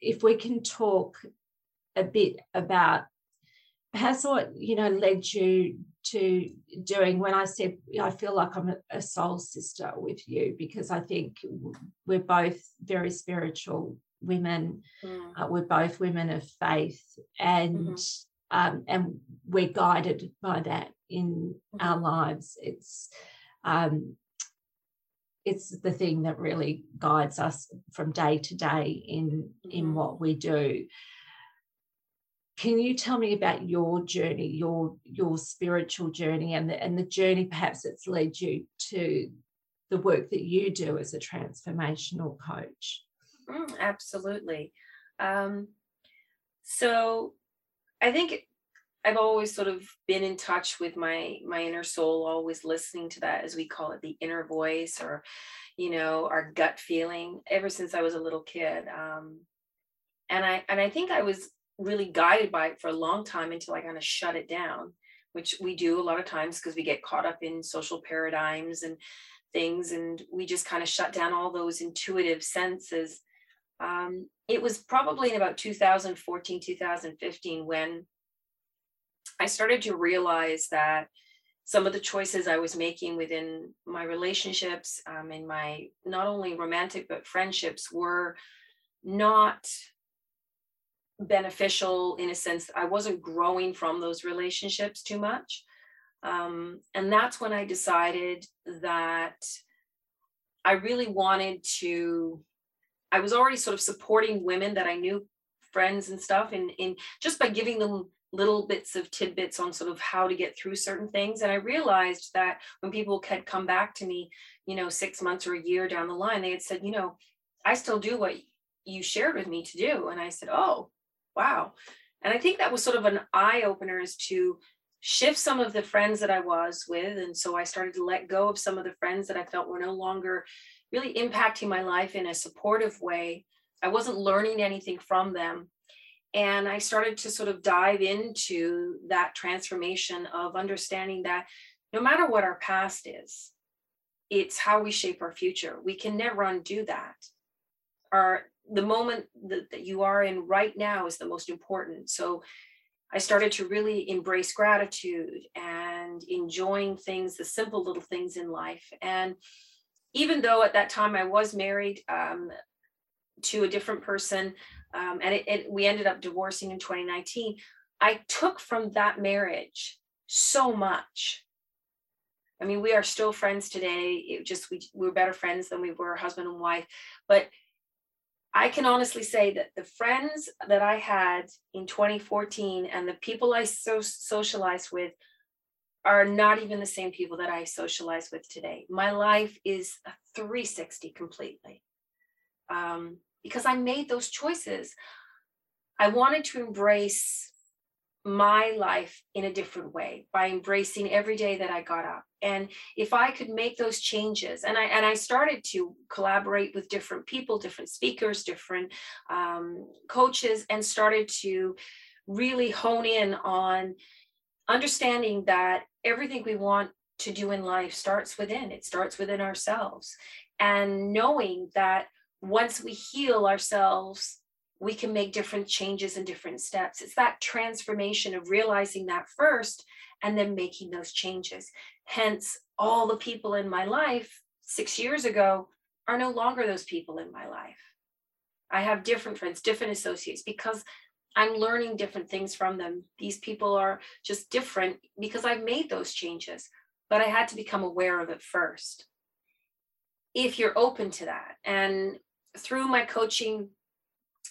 Speaker 1: if we can talk a bit about perhaps what you know led you to doing when I said I feel like I'm a, a soul sister with you because I think we're both very spiritual women. Mm. Uh, we're both women of faith, and mm-hmm. um, and we're guided by that in mm-hmm. our lives. It's um, it's the thing that really guides us from day to day in mm-hmm. in what we do. Can you tell me about your journey, your your spiritual journey, and the, and the journey perhaps that's led you to the work that you do as a transformational coach?
Speaker 2: Mm, absolutely. Um, so I think I've always sort of been in touch with my my inner soul, always listening to that, as we call it, the inner voice, or you know, our gut feeling. Ever since I was a little kid, um, and I and I think I was really guided by it for a long time until I kind of shut it down, which we do a lot of times because we get caught up in social paradigms and things, and we just kind of shut down all those intuitive senses um, it was probably in about 2014, 2015 when I started to realize that some of the choices I was making within my relationships, um, in my not only romantic but friendships, were not beneficial in a sense I wasn't growing from those relationships too much. Um, and that's when I decided that I really wanted to I was already sort of supporting women that I knew, friends and stuff, and in just by giving them little bits of tidbits on sort of how to get through certain things. And I realized that when people had come back to me, you know, six months or a year down the line, they had said, you know, I still do what you shared with me to do. And I said, oh, wow. And I think that was sort of an eye opener as to shift some of the friends that I was with. And so I started to let go of some of the friends that I felt were no longer really impacting my life in a supportive way. I wasn't learning anything from them. And I started to sort of dive into that transformation of understanding that no matter what our past is, it's how we shape our future. We can never undo that. Our the moment that, that you are in right now is the most important. So I started to really embrace gratitude and enjoying things, the simple little things in life. And even though at that time I was married um, to a different person, um, and it, it, we ended up divorcing in 2019, I took from that marriage so much. I mean, we are still friends today. It just we we're better friends than we were husband and wife. But I can honestly say that the friends that I had in 2014 and the people I so socialized with are not even the same people that I socialize with today. My life is a 360 completely um, because I made those choices. I wanted to embrace my life in a different way by embracing every day that I got up. And if I could make those changes, and I and I started to collaborate with different people, different speakers, different um, coaches, and started to really hone in on understanding that everything we want to do in life starts within. It starts within ourselves, and knowing that once we heal ourselves we can make different changes and different steps. It's that transformation of realizing that first and then making those changes. Hence, all the people in my life six years ago are no longer those people in my life. I have different friends, different associates because I'm learning different things from them. These people are just different because I've made those changes, but I had to become aware of it first. If you're open to that, and through my coaching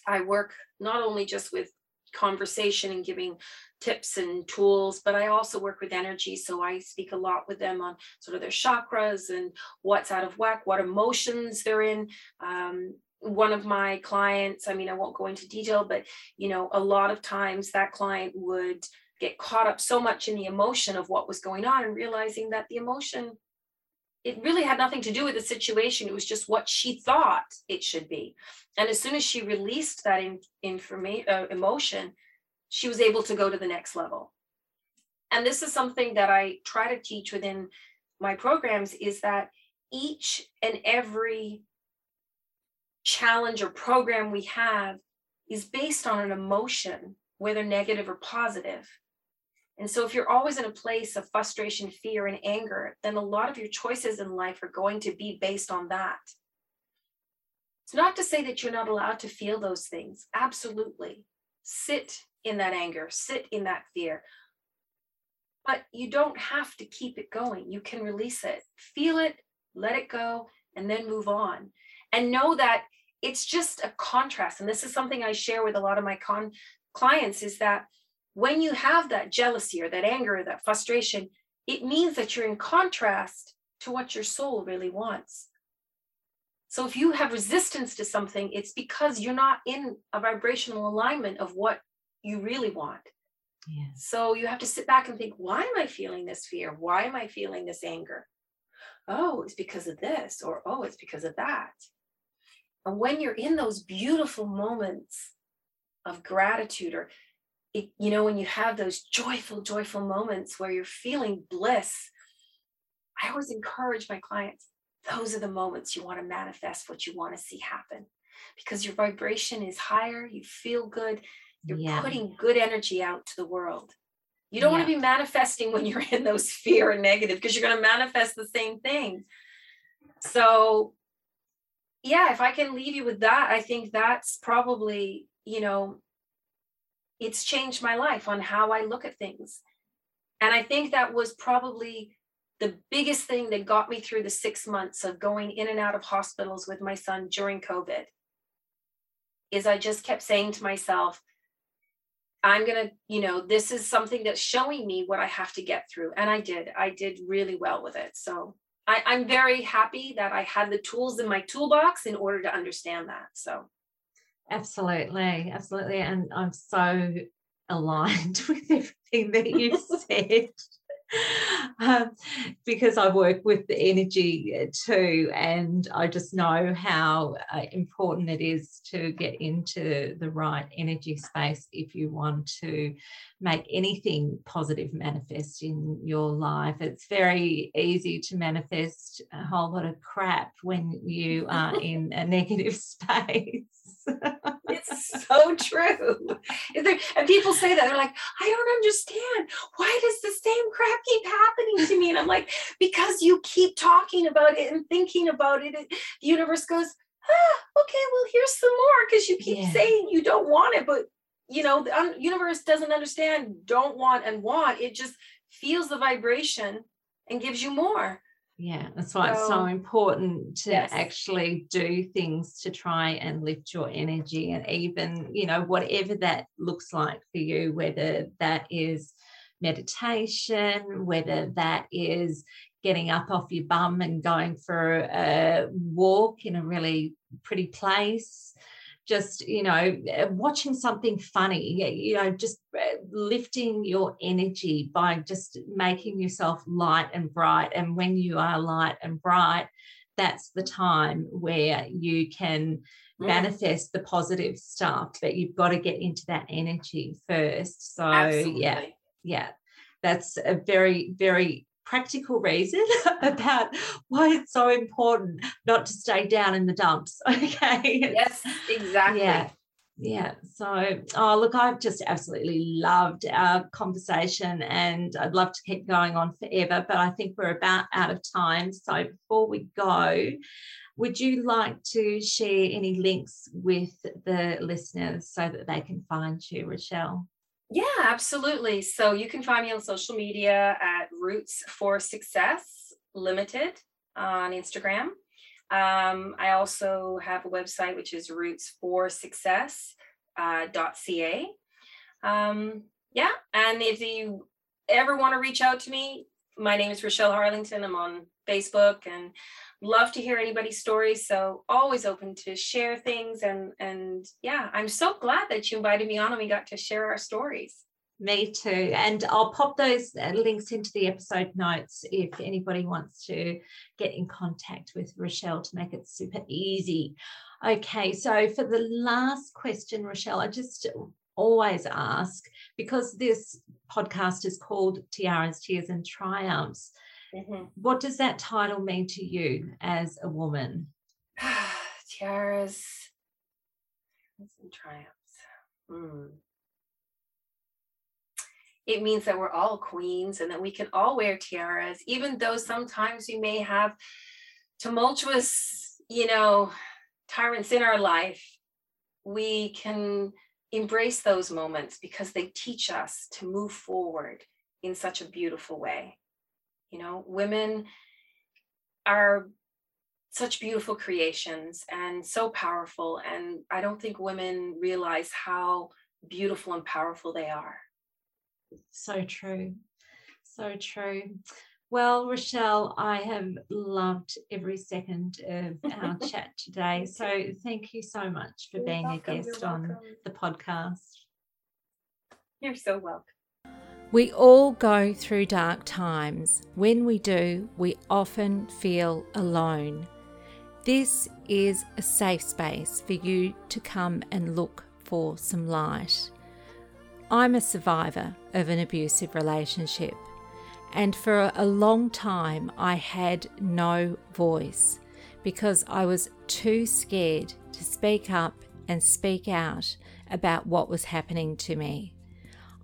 Speaker 2: I work not only just with conversation and giving tips and tools, but I also work with energy. So I speak a lot with them on sort of their chakras and what's out of whack, what emotions they're in. Um, one of my clients, I mean, I won't go into detail, but you know, a lot of times that client would get caught up so much in the emotion of what was going on and realizing that the emotion it really had nothing to do with the situation. It was just what she thought it should be. And as soon as she released that in, information, uh, emotion, she was able to go to the next level. And this is something that I try to teach within my programs is that each and every challenge or program we have is based on an emotion, whether negative or positive. And so, if you're always in a place of frustration, fear, and anger, then a lot of your choices in life are going to be based on that. It's not to say that you're not allowed to feel those things. Absolutely. Sit in that anger, sit in that fear. But you don't have to keep it going. You can release it, feel it, let it go, and then move on. And know that it's just a contrast. And this is something I share with a lot of my con- clients is that when you have that jealousy or that anger or that frustration, it means that you're in contrast to what your soul really wants. So if you have resistance to something, it's because you're not in a vibrational alignment of what you really want. Yeah. So you have to sit back and think, why am I feeling this fear? Why am I feeling this anger? Oh, it's because of this, or oh, it's because of that. And when you're in those beautiful moments of gratitude or it, you know, when you have those joyful, joyful moments where you're feeling bliss, I always encourage my clients those are the moments you want to manifest what you want to see happen because your vibration is higher, you feel good, you're yeah. putting good energy out to the world. You don't yeah. want to be manifesting when you're in those fear and negative because you're going to manifest the same thing. So, yeah, if I can leave you with that, I think that's probably, you know, it's changed my life on how I look at things. And I think that was probably the biggest thing that got me through the six months of going in and out of hospitals with my son during COVID is I just kept saying to myself, I'm going to, you know, this is something that's showing me what I have to get through. And I did. I did really well with it. So I, I'm very happy that I had the tools in my toolbox in order to understand that. So
Speaker 1: Absolutely, absolutely. And I'm so aligned with everything that you've said. um, because I work with the energy uh, too, and I just know how uh, important it is to get into the right energy space if you want to make anything positive manifest in your life. It's very easy to manifest a whole lot of crap when you are in a negative space.
Speaker 2: it's so true. And people say that they're like, I don't understand. Why does the same crap keep happening to me? And I'm like, because you keep talking about it and thinking about it. The universe goes, ah, okay, well, here's some more because you keep yeah. saying you don't want it, but you know, the universe doesn't understand don't want and want. It just feels the vibration and gives you more.
Speaker 1: Yeah, that's why so, it's so important to yes. actually do things to try and lift your energy and even, you know, whatever that looks like for you, whether that is meditation, whether that is getting up off your bum and going for a walk in a really pretty place just you know uh, watching something funny you know just uh, lifting your energy by just making yourself light and bright and when you are light and bright that's the time where you can mm. manifest the positive stuff but you've got to get into that energy first so Absolutely. yeah yeah that's a very very practical reason about why it's so important not to stay down in the dumps. Okay.
Speaker 2: Yes, exactly.
Speaker 1: Yeah. Yeah. So, oh, look, I've just absolutely loved our conversation and I'd love to keep going on forever, but I think we're about out of time. So, before we go, would you like to share any links with the listeners so that they can find you, Rochelle?
Speaker 2: Yeah, absolutely. So you can find me on social media at Roots for Success Limited on Instagram. Um, I also have a website which is Roots for rootsforsuccess.ca. Uh, um, yeah, and if you ever want to reach out to me, my name is Rochelle Harlington. I'm on Facebook and love to hear anybody's stories so always open to share things and and yeah i'm so glad that you invited me on and we got to share our stories.
Speaker 1: Me too and i'll pop those uh, links into the episode notes if anybody wants to get in contact with rochelle to make it super easy. Okay so for the last question rochelle i just always ask because this podcast is called tiaras tears and triumphs Mm-hmm. What does that title mean to you as a woman?
Speaker 2: Tiaras and triumphs. Mm. It means that we're all queens and that we can all wear tiaras, even though sometimes we may have tumultuous, you know, tyrants in our life. We can embrace those moments because they teach us to move forward in such a beautiful way. You know, women are such beautiful creations and so powerful. And I don't think women realize how beautiful and powerful they are.
Speaker 1: So true. So true. Well, Rochelle, I have loved every second of our chat today. So thank you so much for You're being welcome. a guest on the podcast.
Speaker 2: You're so welcome.
Speaker 4: We all go through dark times. When we do, we often feel alone. This is a safe space for you to come and look for some light. I'm a survivor of an abusive relationship, and for a long time I had no voice because I was too scared to speak up and speak out about what was happening to me.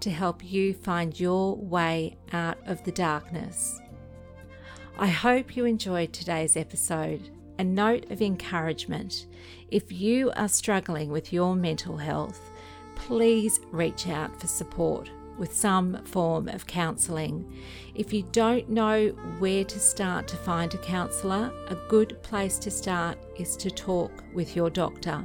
Speaker 4: to help you find your way out of the darkness. I hope you enjoyed today's episode. A note of encouragement if you are struggling with your mental health, please reach out for support.
Speaker 1: with some form of counselling. If you don't know where to start to find a counsellor, a good place to start is to talk with your doctor.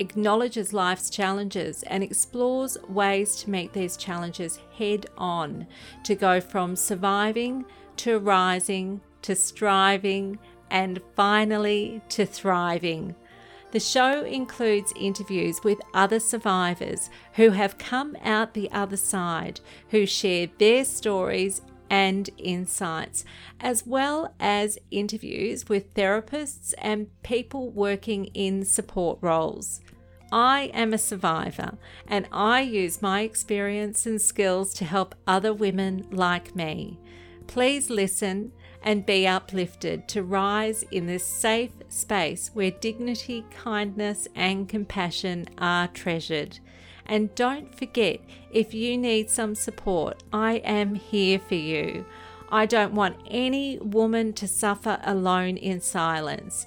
Speaker 1: acknowledges life's challenges and explores ways to meet these challenges head on, to go from surviving to rising to striving and finally to thriving. The show includes interviews with other survivors who have come out the other side, who share their stories and insights, as well as interviews with therapists and people working in support roles. I am a survivor and I use my experience and skills to help other women like me. Please listen and be uplifted to rise in this safe space where dignity, kindness, and compassion are treasured. And don't forget, if you need some support, I am here for you. I don't want any woman to suffer alone in silence.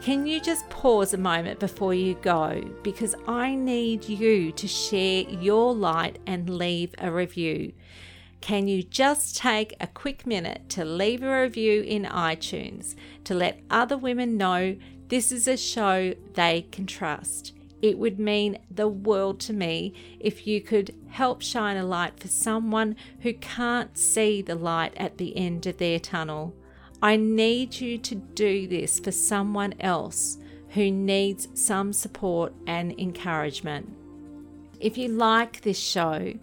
Speaker 1: can you just pause a moment before you go? Because I need you to share your light and leave a review. Can you just take a quick minute to leave a review in iTunes to let other women know this is a show they can trust? It would mean the world to me if you could help shine a light for someone who can't see the light at the end of their tunnel. I need you to do this for someone else who needs some support and encouragement. If you like this show,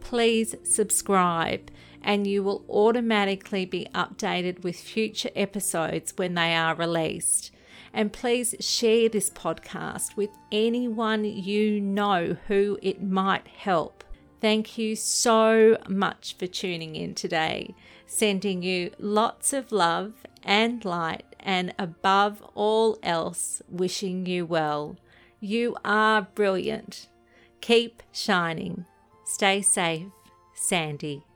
Speaker 1: please subscribe and you will automatically be updated with future episodes when they are released. And please share this podcast with anyone you know who it might help. Thank you so much for tuning in today. Sending you lots of love and light, and above all else, wishing you well. You are brilliant. Keep shining. Stay safe, Sandy.